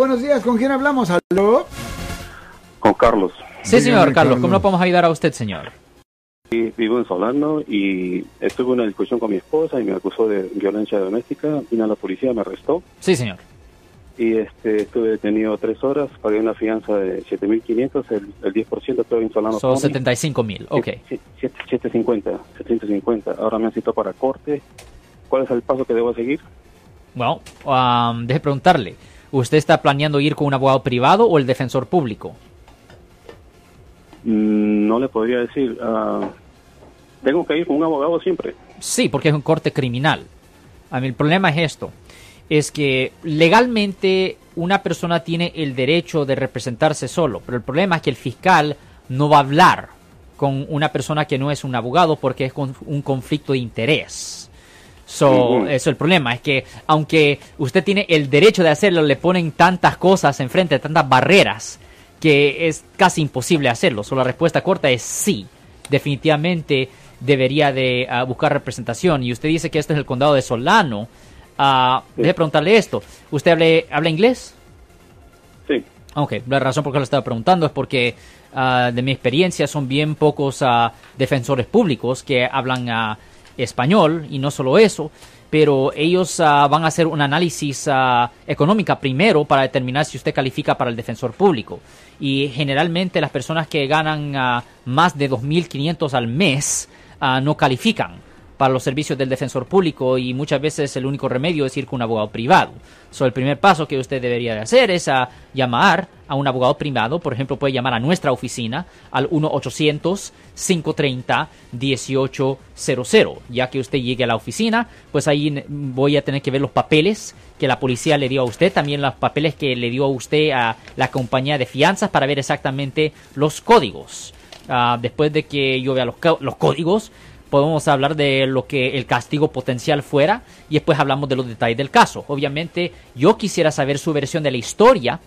Buenos días, ¿con quién hablamos? ¿Aló? Con Carlos. Sí, señor Dígame, Carlos, Carlos. ¿cómo lo podemos ayudar a usted, señor? Y vivo en Solano y estuve en una discusión con mi esposa y me acusó de violencia doméstica. Vino la policía, me arrestó Sí, señor. y este estuve detenido tres horas. Pagué una fianza de 7.500, el, el 10% estoy en Solano. Son County. 75 mil, ok. Siete- siete- 750, 750. Ahora me han citado para corte. ¿Cuál es el paso que debo seguir? Bueno, um, deje preguntarle, ¿usted está planeando ir con un abogado privado o el defensor público? Mm, No le podría decir. ah, tengo que ir con un abogado siempre. Sí, porque es un corte criminal. A mí el problema es esto, es que legalmente una persona tiene el derecho de representarse solo, pero el problema es que el fiscal no va a hablar con una persona que no es un abogado porque es con un conflicto de interés. So, eso es el problema, es que aunque usted tiene el derecho de hacerlo, le ponen tantas cosas enfrente, tantas barreras, que es casi imposible hacerlo. So, la respuesta corta es sí, definitivamente debería de ah, buscar representación. Y usted dice que este es el condado de Solano. Ah, Sí. Deje preguntarle esto. ¿Usted hable- habla inglés? Sí. Ok, la razón por la que lo estaba preguntando es porque ah, de mi experiencia son bien pocos defensores públicos que hablan español y no solo eso, pero ellos ah, van a hacer un análisis ah, económica primero para determinar si usted califica para el defensor público. Y generalmente las personas que ganan ah, más de 2.500 al mes no califican para los servicios del defensor público y muchas veces el único remedio es ir con un abogado privado. So, el primer paso que usted debería de hacer es a llamar a un abogado privado, por ejemplo, puede llamar a nuestra oficina al 1-800-530-1800. Ya que usted llegue a la oficina, pues ahí voy a tener que ver los papeles que la policía le dio a usted, también los papeles que le dio a usted a la compañía de fianzas para ver exactamente los códigos. Ah, después de que yo vea los códigos, podemos hablar de lo que el castigo potencial fuera y después hablamos de los detalles del caso. Obviamente yo quisiera saber su versión de la historia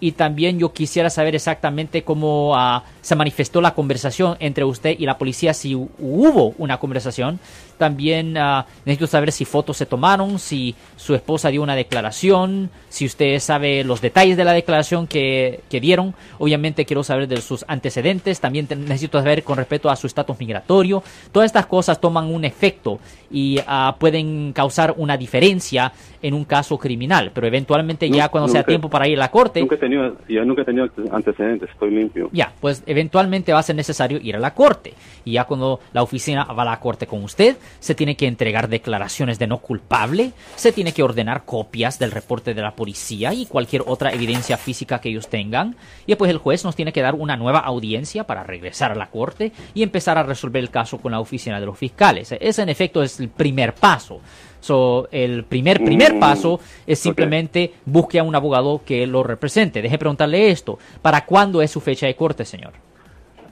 y también yo quisiera saber exactamente cómo ah, se manifestó la conversación entre usted y la policía, si hu- hubo una conversación. También ah, necesito saber si fotos se tomaron, si su esposa dio una declaración, si usted sabe los detalles de la declaración que, que dieron. Obviamente quiero saber de sus antecedentes. También te- necesito saber con respecto a su estatus migratorio. Todas estas cosas toman un efecto y ah, pueden causar una diferencia en un caso criminal. Pero eventualmente ya Nu- cuando sea nunca- tiempo para ir a la corte, Nunca he tenido, ya nunca he tenido antecedentes, estoy limpio. ya, pues eventualmente va a ser necesario ir a la corte. Y ya cuando la oficina va a la corte con usted, se tiene que entregar declaraciones de no culpable, se tiene que ordenar copias del reporte de la policía y cualquier otra evidencia física que ellos tengan. Y después el juez nos tiene que dar una nueva audiencia para regresar a la corte y empezar a resolver el caso con la oficina de los fiscales. Ese en efecto es el primer paso. So, el primer primer Mm, paso es simplemente busque a un abogado que lo represente. Deje preguntarle esto. ¿Para cuándo es su fecha de corte, señor?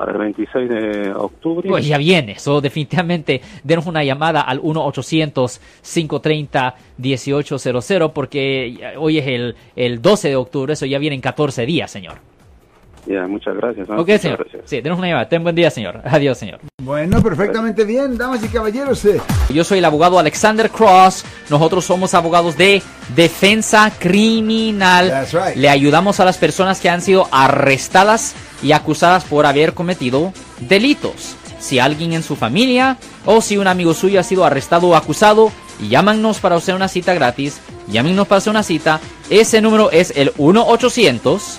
Para el 26 de octubre. Pues ya viene. So, definitivamente, denos una llamada al 1-800-530-1800 porque hoy es el, el 12 de octubre. Eso ya viene en 14 días, señor. Ya, muchas gracias. ¿no? Ok, Muchas señor. gracias. Sí, denos una llamada. Ten buen día, señor. Adiós, señor. Bueno, perfectamente bien, damas y caballeros. eh, Yo soy el abogado Alexander Cross. Nosotros somos abogados de defensa criminal. That's right. Le ayudamos a las personas que han sido arrestadas y acusadas por haber cometido delitos. Si alguien en su familia o si un amigo suyo ha sido arrestado o acusado, llámanos para hacer una cita gratis. Llámenos para hacer una cita. Ese número es el 1 800